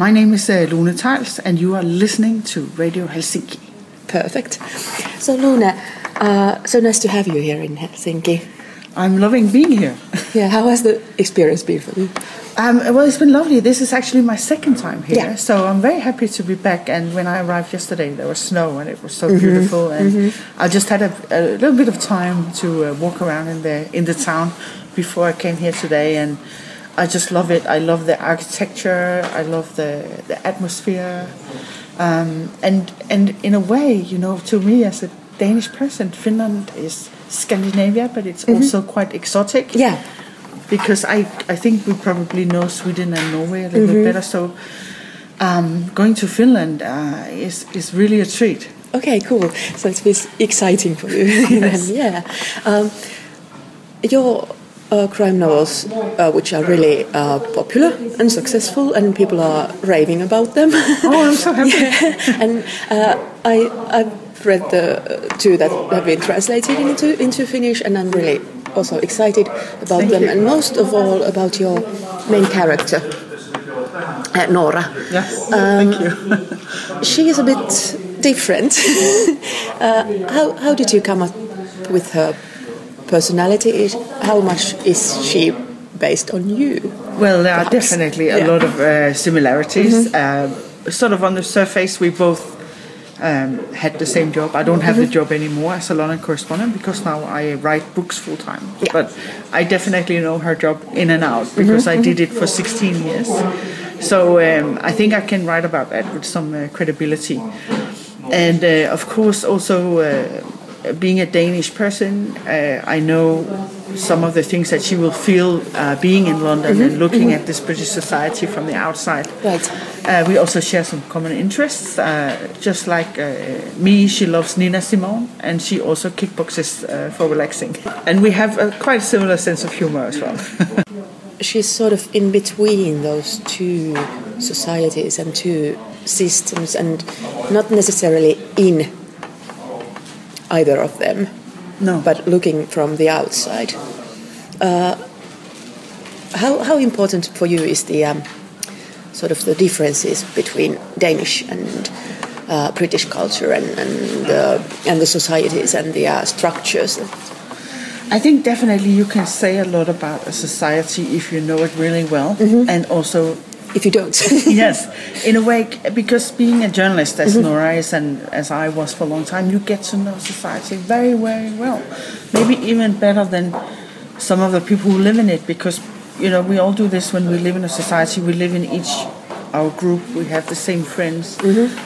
My name is uh, Lone Theils, and you are listening to Radio Helsinki. Perfect. So, Luna, uh, so nice to have you here in Helsinki. I'm loving being here. Yeah, how has the experience been for you? Um, well, it's been lovely. This is actually my second time here, Yeah. so I'm very happy to be back. And when I arrived yesterday, there was snow, and it was so Mm-hmm. beautiful. And I just had a, a little bit of time to uh, walk around in the in the town before I came here today, and I just love it. I love the architecture. I love the the atmosphere, um, and and in a way, you know, to me as a Danish person, Finland is Scandinavia, but it's also quite exotic Mm-hmm. Yeah. because I I think we probably know Sweden and Norway a little Mm-hmm. bit better. So um, going to Finland uh, is is really a treat. Okay, cool. So it's exciting for you. Yes. yeah. Um, your uh, crime novels, uh, which are really uh, popular and successful, and people are raving about them. Oh, I'm so happy. Yeah. And uh, I, I've read the two that have been translated into, into Finnish, and I'm really also excited about Thank them, you. and most of all about your main character, uh, Nora. Yes, Um, thank you. She is a bit different. uh, how, how did you come up with her personality? Is- How much is she based on you? Well, there are definitely a Yeah. Mm-hmm. lot of uh, similarities. Um sort of on the surface, we both um, had the same job. I don't have Mm-hmm. the job anymore as a London correspondent because now I write books full time. Yeah. But I definitely know her job in and out Mm-hmm. because I did it for 16 years. So um, I think I can write about that with some uh, credibility. And uh, of course, also uh, being a Danish person, uh, I know some of the things that she will feel uh, being in London and looking at this British society from the outside. Right. Uh, we also share some common interests. Uh, just like uh, me, she loves Nina Simone, and she also kickboxes uh, for relaxing. And we have a quite similar sense of humor as well. She's sort of in between those two societies and two systems, and not necessarily in either of them. No. but looking from the outside. Uh, how, how important for you is the um, sort of the differences between Danish and uh, British culture and and, uh, and the societies and the uh, structures? I think definitely you can say a lot about a society if you know it really well, and also If you don't, yes, in a way, because being a journalist, as Nora is and as I was for a long time, you get to know society very, very well. Maybe even better than some of the people who live in it, because you know we all do this when we live in a society. We live in each our group. We have the same friends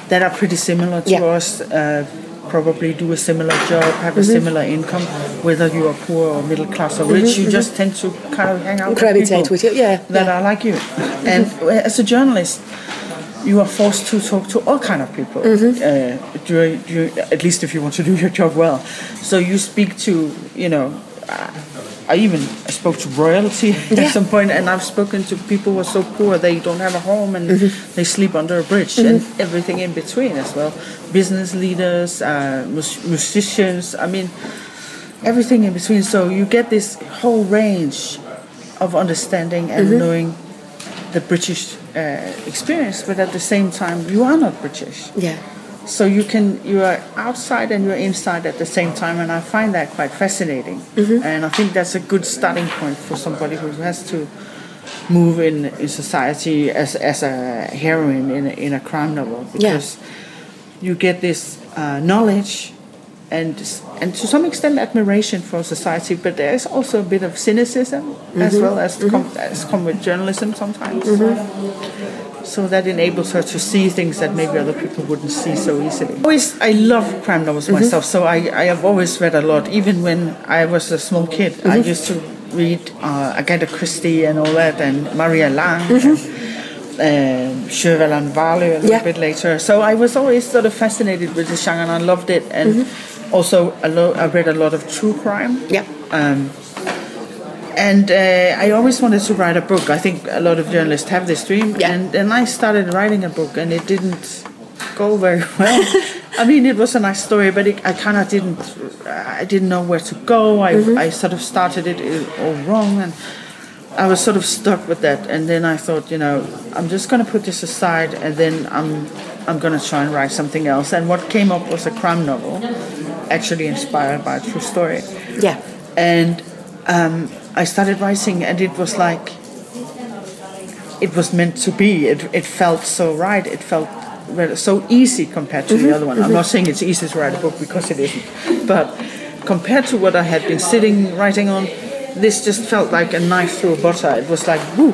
that are pretty similar to Yeah. us. Uh, probably do a similar job, have a similar income, whether you are poor or middle class or rich. You just tend to kind of hang out with Gravitate people with you, yeah, that yeah. are like you. And as a journalist, you are forced to talk to all kind of people. Uh, during, during, at least if you want to do your job well. So you speak to, you know, uh, I even I spoke to royalty Yeah. at some point, and I've spoken to people who are so poor they don't have a home and they sleep under a bridge, and everything in between as well. Business leaders, uh, mus- musicians. I mean, everything in between. So you get this whole range of understanding and knowing the British uh, experience, but at the same time, you are not British. yeah, So you can you are outside and you're inside at the same time, and I find that quite fascinating. And I think that's a good starting point for somebody who has to move in, in society as, as a heroine in a, in a crime novel because you get this uh, knowledge and and to some extent admiration for society, but there's also a bit of cynicism as mm-hmm. well as mm-hmm. come, as come with journalism sometimes. Mm-hmm. So that enables her to see things that maybe other people wouldn't see so easily. Always, I love crime novels myself, so I, I have always read a lot. Even when I was a small kid, I used to read uh, Agatha Christie and all that, and Maria Lang. And, um, Sjöwall and Wahlöö a little Yeah. bit later. So I was always sort of fascinated with the genre and I loved it. And also, a lo- I read a lot of true crime. yeah, Um, and uh, I always wanted to write a book. I think a lot of journalists have this dream. Yeah. And then I started writing a book, and it didn't go very well. I mean, it was a nice story, but it, I kind of didn't. I didn't know where to go. I, I sort of started it all wrong, and I was sort of stuck with that, and then I thought, you know, I'm just going to put this aside, and then I'm I'm going to try and write something else. And what came up was a crime novel, actually inspired by a true story. Yeah. And um, I started writing, and it was like it was meant to be. It it felt so right. It felt so easy compared to the other one. I'm not saying it's easy to write a book because it isn't, but compared to what I had been sitting writing on, this just felt like a knife through butter. It was like, woo,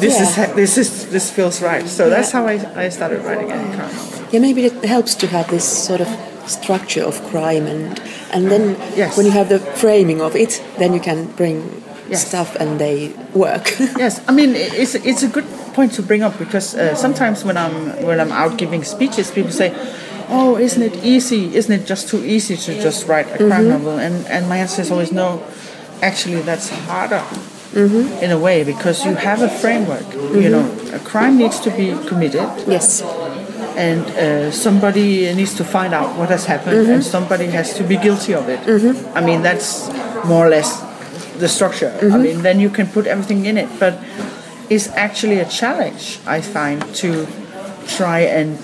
this is Yeah. ha- this is this feels right. So that's how I, I started writing novel. Yeah, maybe it helps to have this sort of structure of crime, and and then Yes. when you have the framing of it, then you can bring Yes. stuff and they work. Yes, I mean it's it's a good point to bring up because uh, sometimes when I'm when I'm out giving speeches, people say, "Oh, isn't it easy? Isn't it just too easy to just write a crime mm-hmm. novel?" And and my answer is always no. Actually, that's harder mm-hmm. in a way because you have a framework. You mm-hmm. know, a crime needs to be committed, yes. And uh, somebody needs to find out what has happened, and somebody has to be guilty of it. I mean, that's more or less the structure. I mean, then you can put everything in it, but it's actually a challenge I find to try and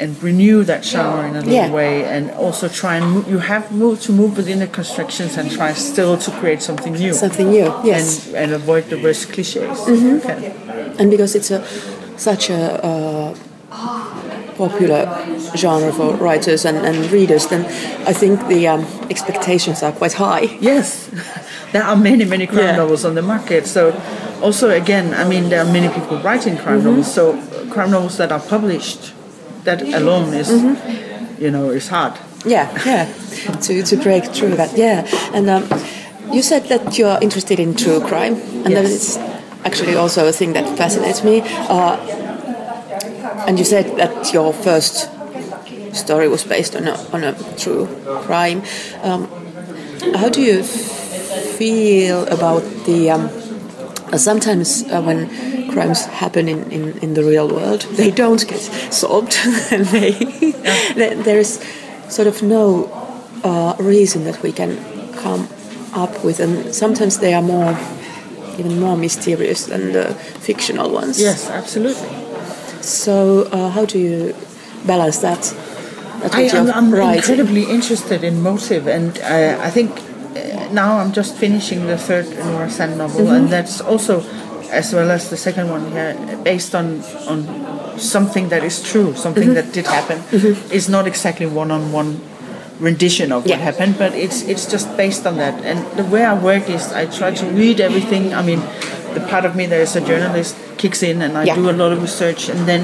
and renew that genre in a little Yeah. way, and also try and you have to move within the constrictions and try still to create something new. Something new, yes. And, and avoid the worst cliches. Okay. And because it's a such a uh, popular genre for writers and, and readers, then I think the um, expectations are quite high. Yes, there are many, many crime Yeah. novels on the market. So, also again, I mean, there are many people writing crime Mm-hmm. novels. So, crime novels that are published, that alone is, Mm-hmm. you know, is hard. Yeah, yeah, to, to break through that. Yeah, and um, you said that you're interested in true crime, and that Yes. is actually also a thing that fascinates me. Uh, and you said that your first story was based on a, on a true crime. Um, how do you feel about the? Um, sometimes uh, when crimes happen in, in, in the real world, they don't get solved, and they, there- there is sort of no uh, reason that we can come up with, and sometimes they are more, even more mysterious than the fictional ones. Yes, absolutely. So uh, how do you balance that? that I am I'm incredibly interested in motive, and uh, I think uh, now I'm just finishing the third Nora Sand novel, Mm-hmm. and that's also, as well as the second one here, based on on something that is true, something Mm-hmm. that did happen. It's not exactly one-on-one rendition of Yeah. what happened, but it's it's just based on that. And the way I work is I try to read everything. I mean, the part of me that is a journalist kicks in, and I Yeah. do a lot of research, and then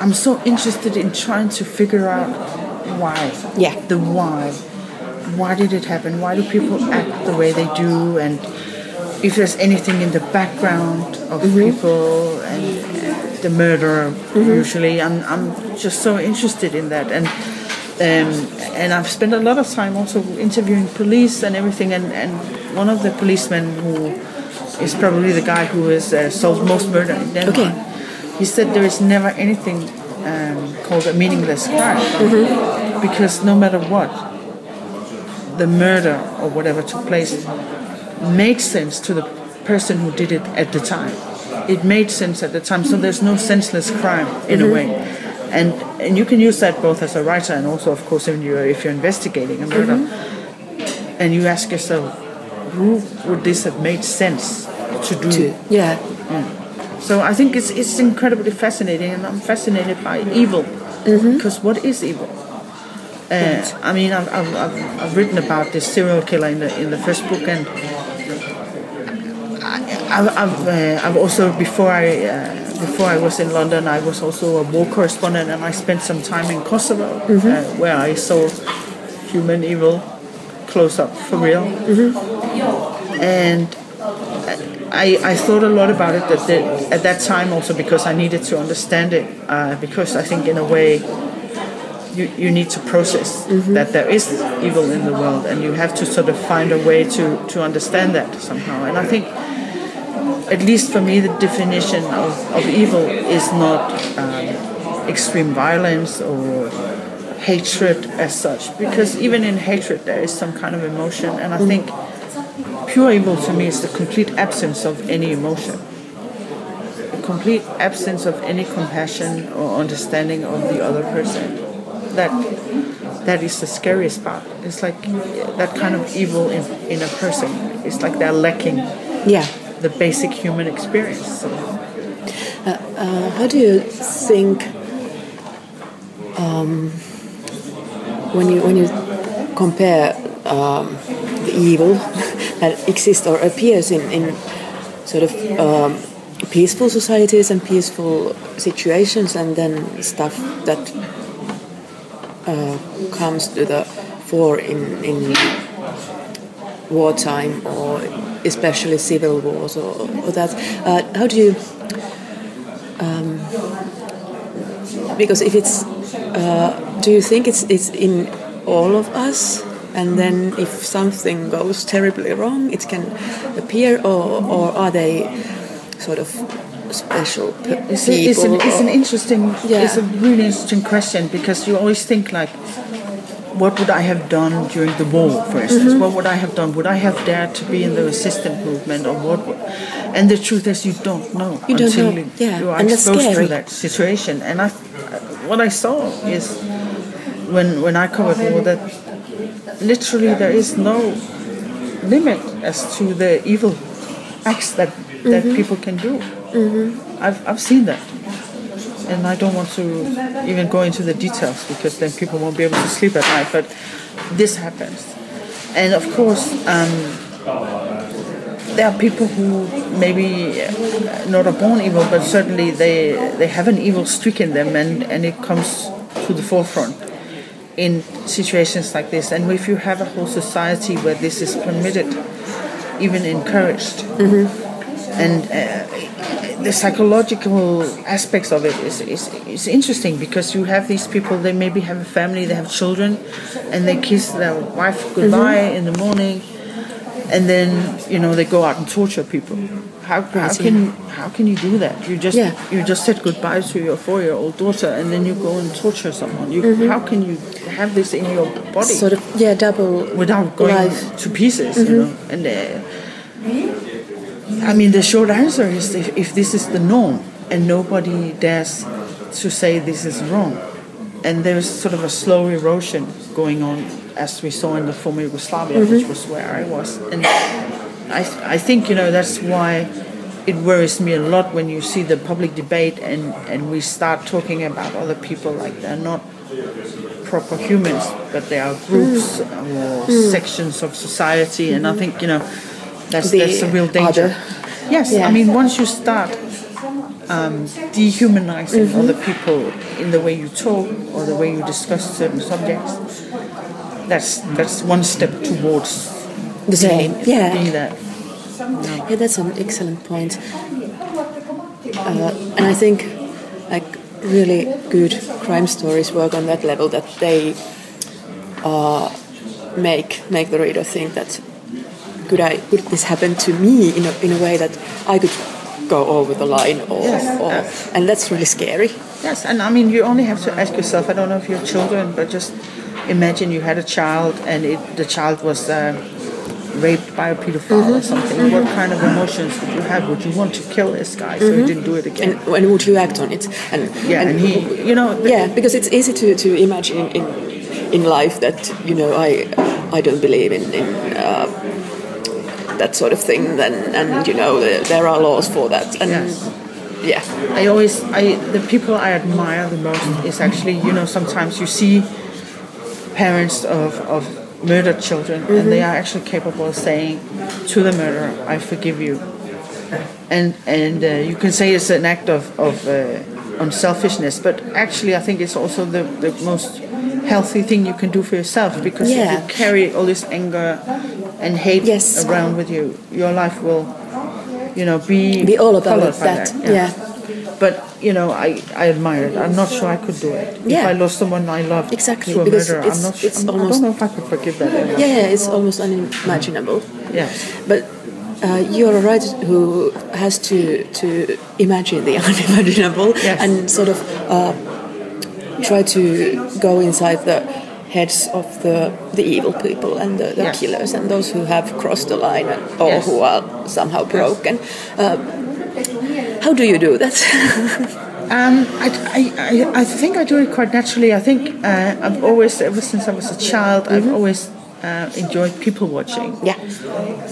I'm so interested in trying to figure out why. Yeah. The why. Why did it happen? Why do people act the way they do? And if there's anything in the background of people and the murder, usually, I'm, I'm just so interested in that. And um, and I've spent a lot of time also interviewing police and everything. And, and one of the policemen who is probably the guy who has uh, solved most murder in Denmark. Okay. He said there is never anything um, called a meaningless crime because no matter what, the murder or whatever took place made sense to the person who did it at the time. It made sense at the time, so there's no senseless crime in a way. And and you can use that both as a writer and also, of course, when you're if you're investigating a murder, and you ask yourself, who would this have made sense to do? To- yeah. So I think it's it's incredibly fascinating, and I'm fascinated by evil because what is evil? Uh, I mean, I've, I've, I've, I've written about this serial killer in the in the first book, and I, I've I've, uh, I've also before I uh, before I was in London, I was also a war correspondent, and I spent some time in Kosovo, uh, where I saw human evil close up for real, and I, I thought a lot about it that the, at that time also because I needed to understand it uh, because I think in a way you, you need to process that there is evil in the world and you have to sort of find a way to, to understand that somehow. And I think at least for me the definition of, of evil is not um, extreme violence or hatred as such because even in hatred there is some kind of emotion and I think pure evil to me is the complete absence of any emotion, the complete absence of any compassion or understanding of the other person. That that is the scariest part. It's like that kind of evil in, in a person. It's like they're lacking Yeah. the basic human experience. somehow. Uh, how do you think um, when you when you compare um, the evil that exists or appears in, in sort of um, peaceful societies and peaceful situations, and then stuff that uh, comes to the fore in in wartime or especially civil wars or, or that. Uh, how do you because if it's uh, do you think it's it's in all of us and then if something goes terribly wrong it can appear or, or are they sort of special p- It's, a, it's, an, it's an interesting, Yeah. it's a really interesting question because you always think like, what would I have done during the war, for instance? Mm-hmm. What would I have done? Would I have dared to be in the resistance movement, or what? would- And the truth is, you don't know You don't until know, you, yeah, you are and exposed scary. to that situation. And I, what I saw is when when I covered war that literally there is no limit as to the evil acts that that Mm-hmm. people can do. I've I've seen that, and I don't want to even go into the details because then people won't be able to sleep at night. But this happens, and of course. Um, there are people who maybe uh, not are born evil, but certainly they they have an evil streak in them, and, and it comes to the forefront in situations like this. And if you have a whole society where this is permitted, even encouraged, and uh, the psychological aspects of it is, is, is interesting because you have these people, they maybe have a family, they have children, and they kiss their wife goodbye in the morning, and then you know they go out and torture people. How, how can how can you do that? You just Yeah. you just said goodbye to your four year old daughter, and then you go and torture someone. You mm-hmm. how can you have this in your body? sort of yeah double without going life. to pieces, you mm-hmm. know. And uh, I mean, the short answer is if, if this is the norm and nobody dares to say this is wrong, and there's sort of a slow erosion going on, as we saw in the former Yugoslavia, which mm-hmm. was where I was, and I I think you know that's why. It worries me a lot when you see the public debate and, and we start talking about other people like they're not proper humans, but they are groups hmm. or hmm. sections of society, and I hmm. think you know that's The that's a real danger. other. Yes, Yeah. I mean once you start um, dehumanizing mm-hmm. other people in the way you talk or the way you discuss certain subjects, that's that's one step towards the same being, yeah being that. Yeah, that's an excellent point. Uh, and I think like really good crime stories work on that level that they uh, make make the reader think that could I could this happen to me in a, in a way that I could go over the line or, Yes, or yes. and that's really scary. Yes, and I mean, you only have to ask yourself. I don't know if you have children, but just imagine you had a child and it, the child was uh, raped by a pedophile or mm-hmm. something. What mm-hmm. kind of emotions would you have? Would you want to kill this guy so he mm-hmm. didn't do it again? And when would you act on it? And yeah, and, he, you know, yeah, because it's easy to, to imagine in in life that you know I I don't believe in, in uh, that sort of thing. Then and you know there, there are laws for that. And Yes. yeah, I always, I the people I admire the most is actually, you know, sometimes you see parents of, of murdered children and they are actually capable of saying to the murderer, I forgive you. And, and uh, you can say it's an act of, of uh, unselfishness, but actually I think it's also the, the most healthy thing you can do for yourself because Yeah. if you carry all this anger and hate Yes. around with you, your life will, you know, be, be all about by that. Yeah. but you know, I, I admire it. I'm not sure I could do it. Yeah. If I lost someone I loved Exactly, to a because murderer, it's- I'm not sure. it's I'm- I almost- don't know if I could forgive that. Yeah, yeah, it's almost unimaginable. Yeah. But uh, you're a writer who has to to imagine the unimaginable Yes. and sort of uh, try to go inside the heads of the the evil people and the, the Yes. killers and those who have crossed the line and, or Yes. who are somehow broken. Uh, how do you do that? Um, I, I, I, I think I do it quite naturally. I think uh, I've always, ever since I was a child, I've always uh, enjoyed people watching. yeah.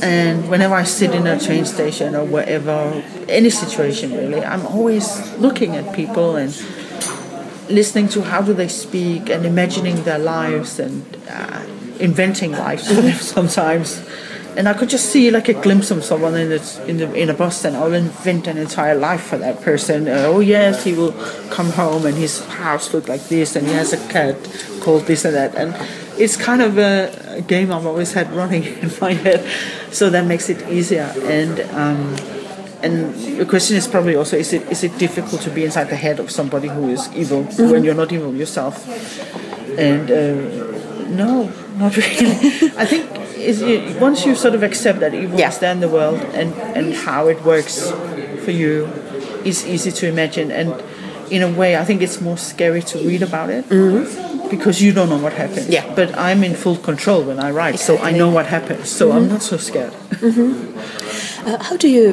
And whenever I sit in a train station or wherever, any situation really, I'm always looking at people and listening to how do they speak and imagining their lives and uh, inventing lives them sometimes. And I could just see like a glimpse of someone in the, in, the, in a bus and I'll invent an entire life for that person. Uh, oh yes, he will come home and his house look like this and he has a cat called this and that. And it's kind of a, a game I've always had running in my head. So that makes it easier. And um, and the question is probably also: Is it is it difficult to be inside the head of somebody who is evil when you're not evil yourself? And uh, no, not really. I think is it, once you sort of accept that Yeah. is there in the world and and how it works for you, it's easy to imagine. And in a way, I think it's more scary to read about it. Because you don't know what happens. Yeah. But I'm in full control when I write, so I know what happens. So I'm not so scared. Uh, how do you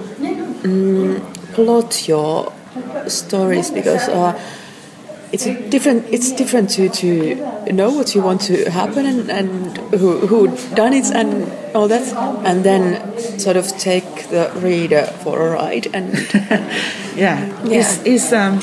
mm, plot your stories? Because uh, it's a different. It's different to, to know what you want to happen and, and who who done it and all that, and then sort of take the reader for a ride. And Yeah, Yeah. It's, it's um,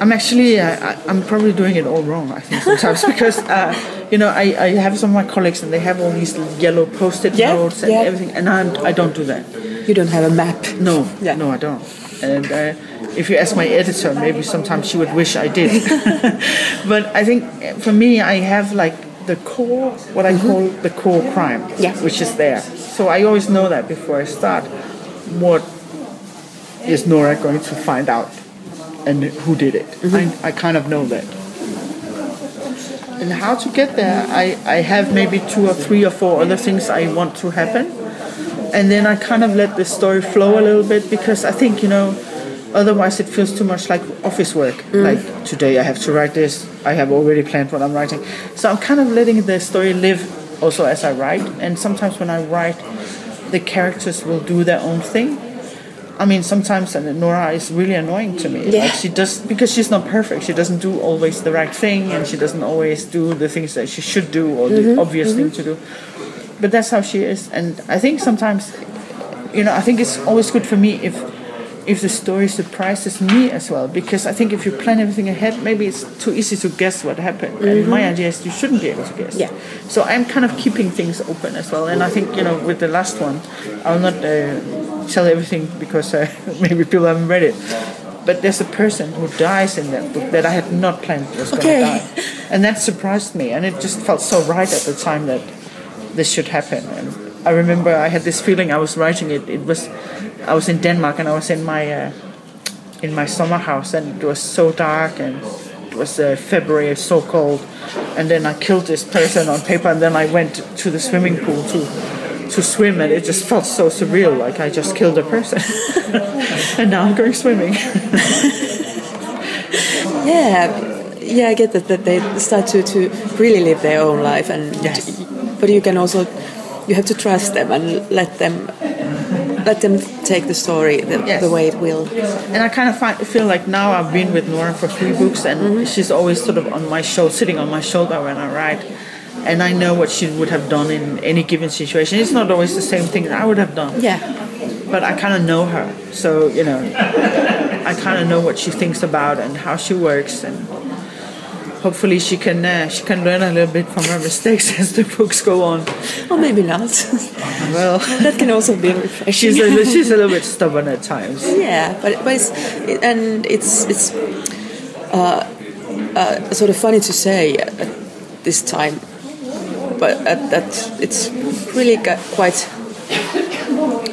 I'm actually uh, I- I'm probably doing it all wrong. I think sometimes because uh, you know I, I have some of my colleagues and they have all these yellow post-it Yeah, notes and yeah. everything, and I'm, I don't do that. you don't have a map. No, Yeah. no, I don't. And uh, if you ask my editor, maybe sometimes she would wish I did. but I think uh, for me, I have like the core, what I call the core crime, Mm-hmm. Yeah. which is there. So I always know that before I start. What is Nora going to find out, and who did it? Mm-hmm. I, I kind of know that. And how to get there, I, I have maybe two or three or four other things I want to happen and then I kind of let the story flow a little bit because I think you know otherwise it feels too much like office work. Mm. Like today I have to write this I have already planned what I'm writing. So I'm kind of letting the story live also as I write. And sometimes when I write the characters will do their own thing. I mean sometimes Nora is really annoying to me. Yeah. like she does because she's not perfect. She doesn't do always the right thing and she doesn't always do the things that she should do or the mm-hmm. obvious thing mm-hmm. to do but that's how she is. And i think sometimes you know i think it's always good for me if if the story surprises me as well because i think if you plan everything ahead maybe it's too easy to guess what happened. And my idea is you shouldn't be able to guess. Yeah. so i'm kind of keeping things open as well. And i think you know with the last one i'll not uh, tell everything because uh, maybe people haven't read it. But there's a person who dies in that book that I had not planned was Okay. going to die, and that surprised me, and it just felt so right at the time that this should happen. And I remember I had this feeling I was writing it. It was I was in Denmark and I was in my uh, in my summer house and it was so dark and it was uh, February, so cold. And then I killed this person on paper and then I went to the swimming pool to to swim and it just felt so surreal like I just killed a person. and now I'm going swimming. Yeah, yeah, I get that, that they start to, to really live their own life, and Yes. But you can also you have to trust them and let them let them take the story the, Yes. the way it will. And I kind of find, feel like now I've been with Nora for three books, and mm-hmm. she's always sort of on my shoulder, sitting on my shoulder when I write. And I know what she would have done in any given situation. It's not always the same thing that I would have done, Yeah, but I kind of know her. So, you know, I kind of know what she thinks about and how she works. And hopefully she can, uh, she can learn a little bit from her mistakes as the books go on. or maybe not. Well, that can also be refreshing. she's a, she's a little bit stubborn at times. yeah, but but it's it, and it's it's uh, uh, sort of funny to say at this time, but at that it's really quite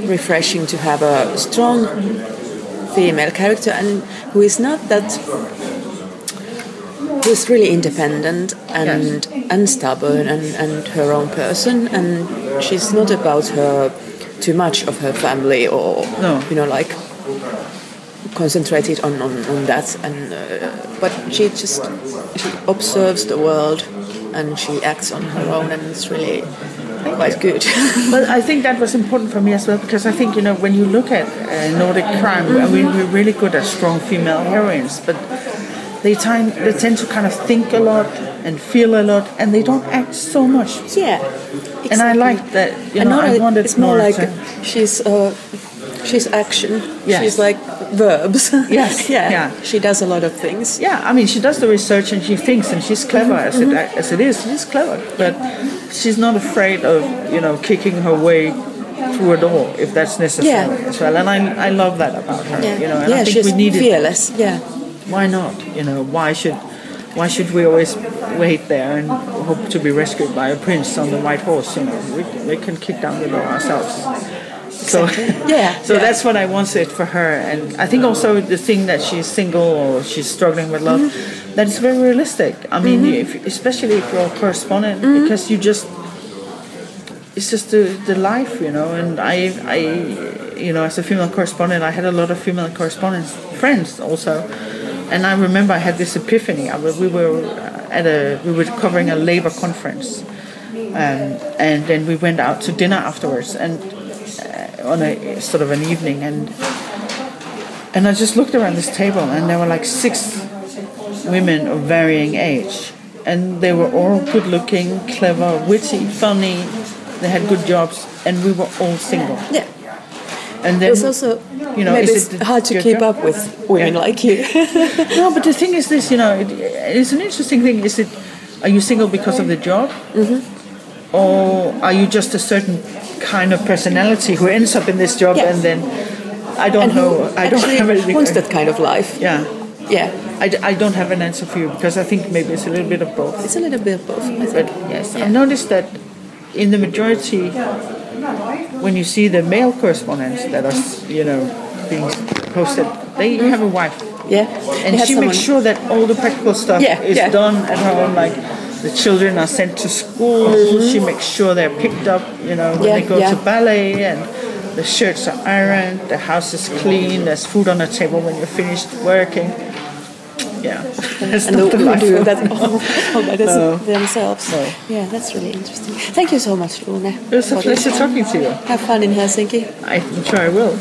refreshing to have a strong female character and who is not that is really independent and and stubborn and, and her own person and she's not about her too much of her family or No. you know like concentrated on, on, on that and uh, but she just she observes the world and she acts on her own, and it's really quite good. But I think that was important for me as well because I think you know when you look at uh, Nordic crime, I mean we're really good at strong female heroines, but they tend they tend to kind of think a lot and feel a lot, and they don't act so much. yeah, And I like that. You know, I a- wanted it's more more like to- she's uh, she's action. Yes. She's like verbs. Yes, yeah. yeah. She does a lot of things. Yeah, I mean, she does the research and she thinks, and she's clever as it as it is. She's clever, but she's not afraid of you know kicking her way through a door if that's necessary Yeah. as well. And I I love that about her. Yeah, You know, and yeah I think she's we need it. fearless. Yeah. Why not? You know, why should why should we always wait there and hope to be rescued by a prince on the white horse? You know, we, we can kick down the door ourselves. So, Yeah, so yeah. that's what I wanted for her, and I think also the thing that she's single or she's struggling with love, Mm-hmm. that's very realistic. I mean, if, especially if you're a correspondent, Mm-hmm. because you just it's just the, the life, you know. And I, I, you know, as a female correspondent, I had a lot of female correspondents friends also. And I remember I had this epiphany. I, we were at a, we were covering a labor conference, um, and then we went out to dinner afterwards, and uh, on a sort of an evening, and and I just looked around this table, and there were like six women of varying age, and they were all good looking, clever, witty, funny. They had good jobs, and we were all single. Yeah. And then It's also you know, maybe is it's it hard to keep job? up with women like you. no, but the thing is this, you know, it, it's an interesting thing. Is it, are you single because of the job? Mm-hmm. Or are you just a certain kind of personality who ends up in this job Yeah. and then, I don't and know, I don't have anything. wants that kind of life. Yeah. Yeah. I, I don't have an answer for you because I think maybe it's a little bit of both. It's a little bit of both. I But yes, I've noticed that in the majority, when you see the male correspondents that are, you know, being posted, they have a wife. Yeah. And she makes sure that all the practical stuff Yeah, is yeah. done at home. Like the children are sent to school. She makes sure they're picked up. You know, when Mm-hmm. Yeah, they go to ballet, and the shirts are ironed. The house is clean. There's food on the table when you're finished working. Yeah, that's and not the, life do oh, that all, all by No. themselves. No. Yeah, that's really interesting. Thank you so much, Rune. It was a pleasure talking to you. Have fun in Helsinki. I'm sure I will.